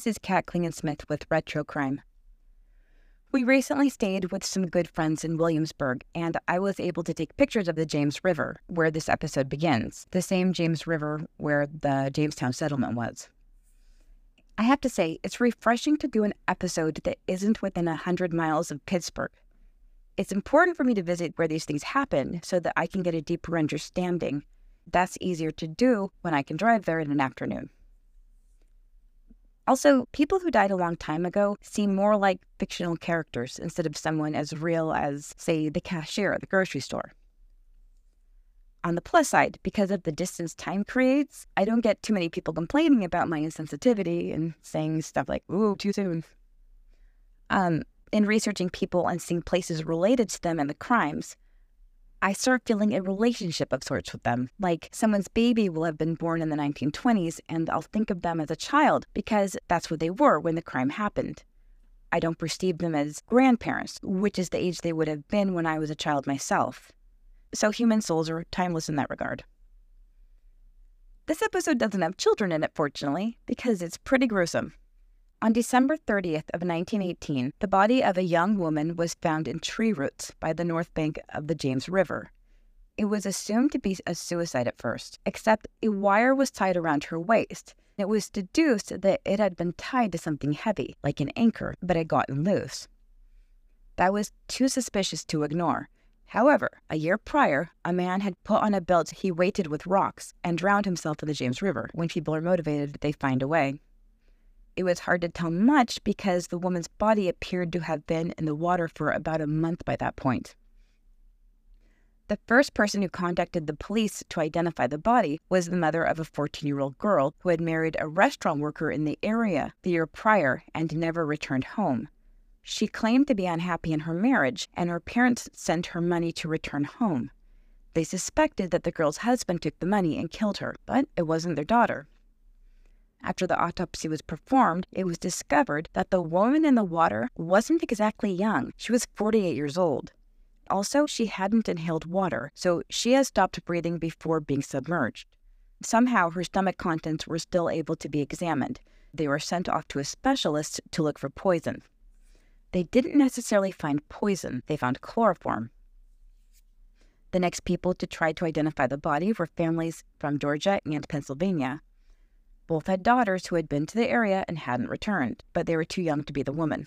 This is Kat Klingensmith with Retro Crime. We recently stayed with some good friends in Williamsburg, and I was able to take pictures of the James River, where this episode begins, the same James River where the Jamestown settlement was. I have to say, it's refreshing to do an episode that isn't within a 100 miles of Pittsburgh. It's important for me to visit where these things happen so that I can get a deeper understanding. That's easier to do when I can drive there in an afternoon. Also, people who died a long time ago seem more like fictional characters instead of someone as real as, say, the cashier at the grocery store. On the plus side, because of the distance time creates, I don't get too many people complaining about my insensitivity and saying stuff like, ooh, too soon. Um, in researching people and seeing places related to them and the crimes, I start feeling a relationship of sorts with them. Like someone's baby will have been born in the 1920s, and I'll think of them as a child because that's what they were when the crime happened. I don't perceive them as grandparents, which is the age they would have been when I was a child myself. So human souls are timeless in that regard. This episode doesn't have children in it, fortunately, because it's pretty gruesome. On December 30th of 1918, the body of a young woman was found in tree roots by the north bank of the James River. It was assumed to be a suicide at first, except a wire was tied around her waist. It was deduced that it had been tied to something heavy, like an anchor, but had gotten loose. That was too suspicious to ignore. However, a year prior, a man had put on a belt he weighted with rocks and drowned himself in the James River. When people are motivated, they find a way. It was hard to tell much because the woman's body appeared to have been in the water for about a month by that point. The first person who contacted the police to identify the body was the mother of a 14 year old girl who had married a restaurant worker in the area the year prior and never returned home. She claimed to be unhappy in her marriage, and her parents sent her money to return home. They suspected that the girl's husband took the money and killed her, but it wasn't their daughter. After the autopsy was performed, it was discovered that the woman in the water wasn't exactly young. She was 48 years old. Also, she hadn't inhaled water, so she had stopped breathing before being submerged. Somehow, her stomach contents were still able to be examined. They were sent off to a specialist to look for poison. They didn't necessarily find poison, they found chloroform. The next people to try to identify the body were families from Georgia and Pennsylvania. Both had daughters who had been to the area and hadn't returned, but they were too young to be the woman.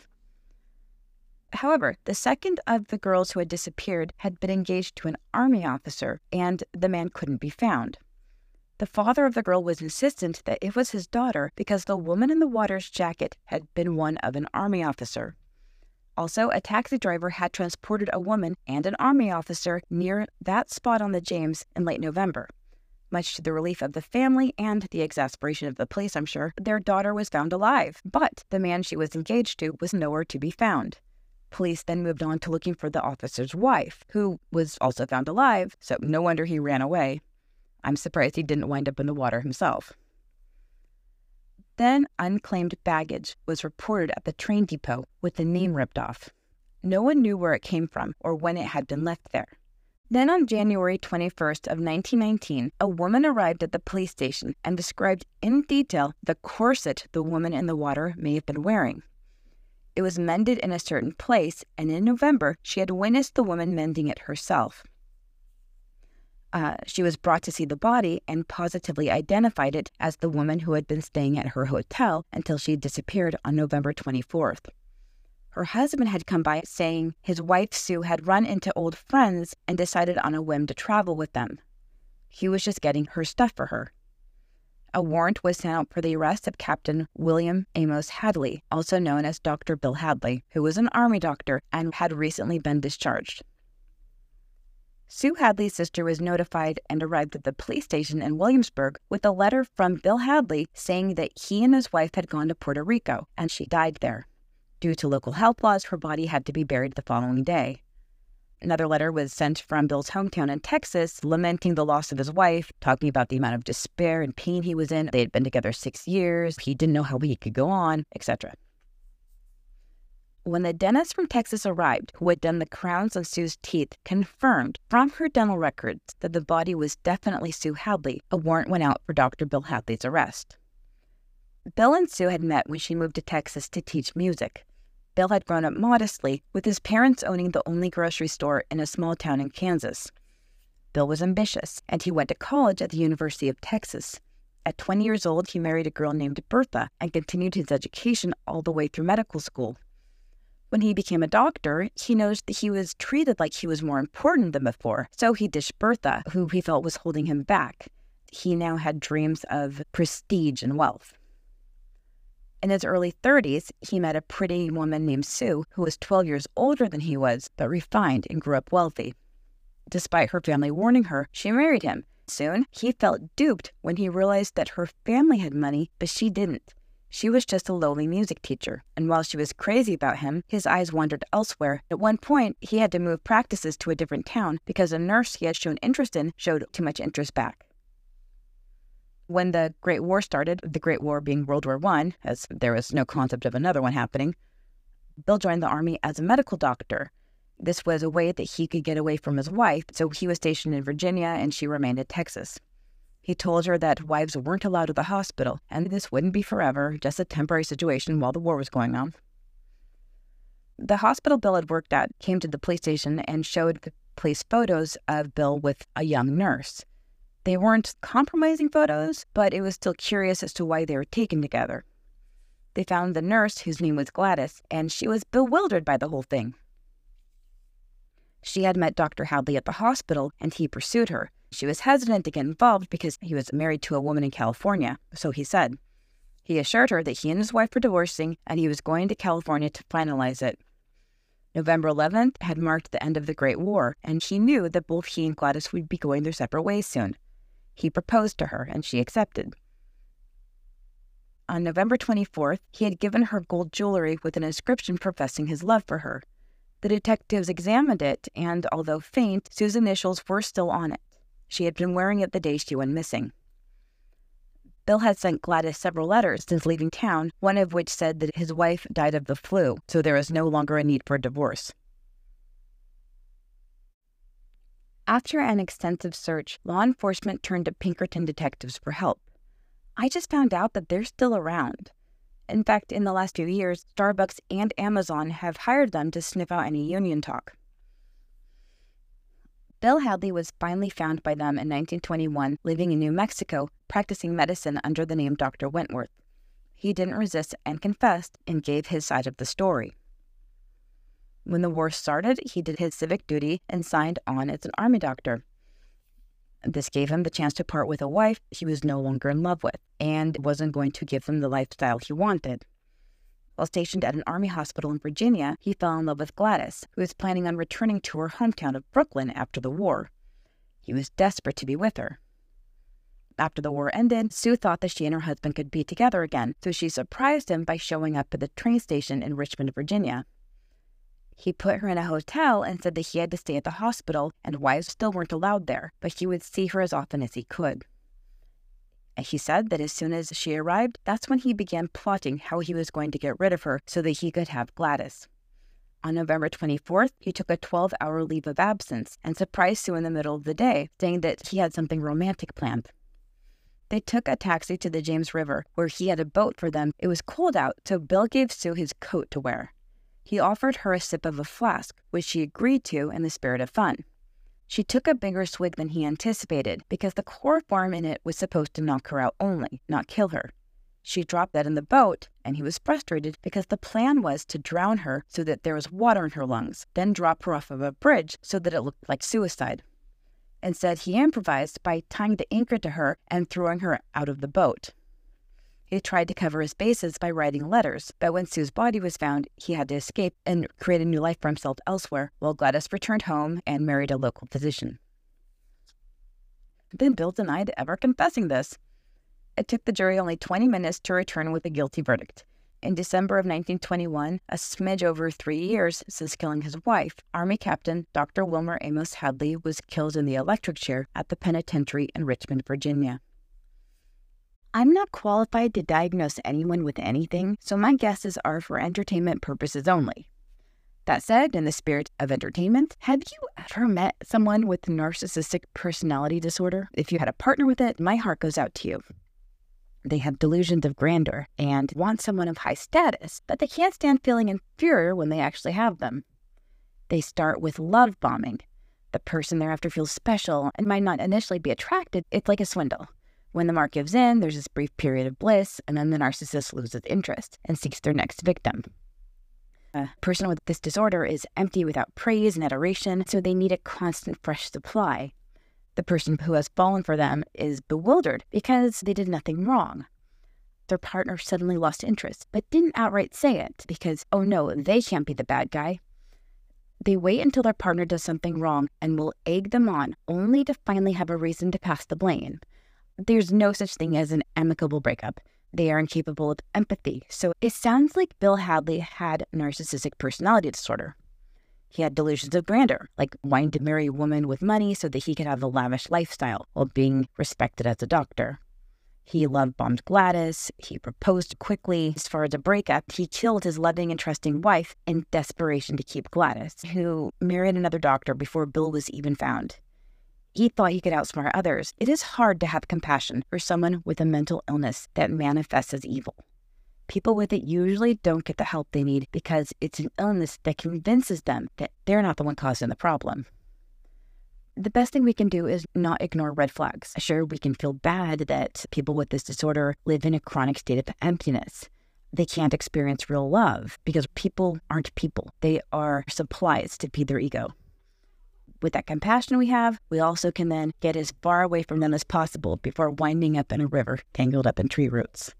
However, the second of the girls who had disappeared had been engaged to an army officer, and the man couldn't be found. The father of the girl was insistent that it was his daughter because the woman in the water's jacket had been one of an army officer. Also, a taxi driver had transported a woman and an army officer near that spot on the James in late November. Much to the relief of the family and the exasperation of the police, I'm sure, their daughter was found alive, but the man she was engaged to was nowhere to be found. Police then moved on to looking for the officer's wife, who was also found alive, so no wonder he ran away. I'm surprised he didn't wind up in the water himself. Then unclaimed baggage was reported at the train depot with the name ripped off. No one knew where it came from or when it had been left there. Then on January 21st of 1919, a woman arrived at the police station and described in detail the corset the woman in the water may have been wearing. It was mended in a certain place, and in November, she had witnessed the woman mending it herself. Uh, she was brought to see the body and positively identified it as the woman who had been staying at her hotel until she disappeared on November 24th. Her husband had come by saying his wife Sue had run into old friends and decided on a whim to travel with them. He was just getting her stuff for her. A warrant was sent out for the arrest of Captain William Amos Hadley, also known as Dr. Bill Hadley, who was an Army doctor and had recently been discharged. Sue Hadley's sister was notified and arrived at the police station in Williamsburg with a letter from Bill Hadley saying that he and his wife had gone to Puerto Rico and she died there. Due to local health laws, her body had to be buried the following day. Another letter was sent from Bill's hometown in Texas, lamenting the loss of his wife, talking about the amount of despair and pain he was in. They had been together six years, he didn't know how he could go on, etc. When the dentist from Texas arrived, who had done the crowns on Sue's teeth, confirmed from her dental records that the body was definitely Sue Hadley, a warrant went out for Dr. Bill Hadley's arrest. Bill and Sue had met when she moved to Texas to teach music. Bill had grown up modestly, with his parents owning the only grocery store in a small town in Kansas. Bill was ambitious, and he went to college at the University of Texas. At 20 years old, he married a girl named Bertha and continued his education all the way through medical school. When he became a doctor, he noticed that he was treated like he was more important than before, so he ditched Bertha, who he felt was holding him back. He now had dreams of prestige and wealth. In his early 30s, he met a pretty woman named Sue, who was 12 years older than he was, but refined and grew up wealthy. Despite her family warning her, she married him, Soon, he felt duped when he realized that her family had money, but she didn't. She was just a lowly music teacher, and while she was crazy about him, his eyes wandered elsewhere. At one point, he had to move practices to a different town because a nurse he had shown interest in showed too much interest back. When the Great War started, the Great War being World War I, as there was no concept of another one happening, Bill joined the Army as a medical doctor, this was a way that he could get away from his wife, so he was stationed in Virginia and she remained in Texas. He told her that wives weren't allowed to the hospital, and this wouldn't be forever, just a temporary situation while the war was going on. The hospital Bill had worked at came to the police station and showed the police photos of Bill with a young nurse. They weren't compromising photos, but it was still curious as to why they were taken together. They found the nurse, whose name was Gladys, and she was bewildered by the whole thing. She had met Dr. Hadley at the hospital and he pursued her. She was hesitant to get involved because he was married to a woman in California, so he said. He assured her that he and his wife were divorcing and he was going to California to finalize it. November 11th had marked the end of the Great War, and he knew that both he and Gladys would be going their separate ways soon. He proposed to her, and she accepted. On November 24th, he had given her gold jewelry with an inscription professing his love for her. The detectives examined it, and although faint, Sue's initials were still on it. She had been wearing it the day she went missing. Bill had sent Gladys several letters since leaving town, one of which said that his wife died of the flu, so there was no longer a need for a divorce. After an extensive search, law enforcement turned to Pinkerton detectives for help. I just found out that they're still around. In fact, in the last few years, Starbucks and Amazon have hired them to sniff out any union talk. Bill Hadley was finally found by them in 1921, living in New Mexico, practicing medicine under the name Dr. Wentworth. He didn't resist and confessed and gave his side of the story. When the war started, he did his civic duty and signed on as an army doctor. This gave him the chance to part with a wife he was no longer in love with and wasn't going to give him the lifestyle he wanted. While stationed at an army hospital in Virginia, he fell in love with Gladys, who was planning on returning to her hometown of Brooklyn after the war. He was desperate to be with her. After the war ended, Sue thought that she and her husband could be together again, so she surprised him by showing up at the train station in Richmond, Virginia. He put her in a hotel and said that he had to stay at the hospital and wives still weren't allowed there, but he would see her as often as he could. And he said that as soon as she arrived, that's when he began plotting how he was going to get rid of her so that he could have Gladys. On November 24th, he took a 12 hour leave of absence and surprised Sue in the middle of the day, saying that he had something romantic planned. They took a taxi to the James River, where he had a boat for them. It was cold out, so Bill gave Sue his coat to wear. He offered her a sip of a flask, which she agreed to in the spirit of fun. She took a bigger swig than he anticipated because the chloroform in it was supposed to knock her out only, not kill her. She dropped that in the boat, and he was frustrated because the plan was to drown her so that there was water in her lungs, then drop her off of a bridge so that it looked like suicide. Instead, he improvised by tying the anchor to her and throwing her out of the boat. He tried to cover his bases by writing letters, but when Sue's body was found, he had to escape and create a new life for himself elsewhere, while Gladys returned home and married a local physician. Then Bill denied ever confessing this. It took the jury only 20 minutes to return with a guilty verdict. In December of 1921, a smidge over three years since killing his wife, Army Captain Dr. Wilmer Amos Hadley was killed in the electric chair at the penitentiary in Richmond, Virginia. I'm not qualified to diagnose anyone with anything, so my guesses are for entertainment purposes only. That said, in the spirit of entertainment, have you ever met someone with narcissistic personality disorder? If you had a partner with it, my heart goes out to you. They have delusions of grandeur and want someone of high status, but they can't stand feeling inferior when they actually have them. They start with love bombing. The person they're after feels special and might not initially be attracted. It's like a swindle. When the mark gives in, there's this brief period of bliss, and then the narcissist loses interest and seeks their next victim. Uh. A person with this disorder is empty without praise and adoration, so they need a constant fresh supply. The person who has fallen for them is bewildered because they did nothing wrong. Their partner suddenly lost interest, but didn't outright say it because, oh no, they can't be the bad guy. They wait until their partner does something wrong and will egg them on, only to finally have a reason to pass the blame. There's no such thing as an amicable breakup. They are incapable of empathy. So it sounds like Bill Hadley had narcissistic personality disorder. He had delusions of grandeur, like wanting to marry a woman with money so that he could have a lavish lifestyle while being respected as a doctor. He love bombed Gladys. He proposed quickly. As far as a breakup, he killed his loving and trusting wife in desperation to keep Gladys, who married another doctor before Bill was even found. He thought he could outsmart others. It is hard to have compassion for someone with a mental illness that manifests as evil. People with it usually don't get the help they need because it's an illness that convinces them that they're not the one causing the problem. The best thing we can do is not ignore red flags. Sure, we can feel bad that people with this disorder live in a chronic state of emptiness. They can't experience real love because people aren't people, they are supplies to feed their ego with that compassion we have, we also can then get as far away from them as possible before winding up in a river tangled up in tree roots.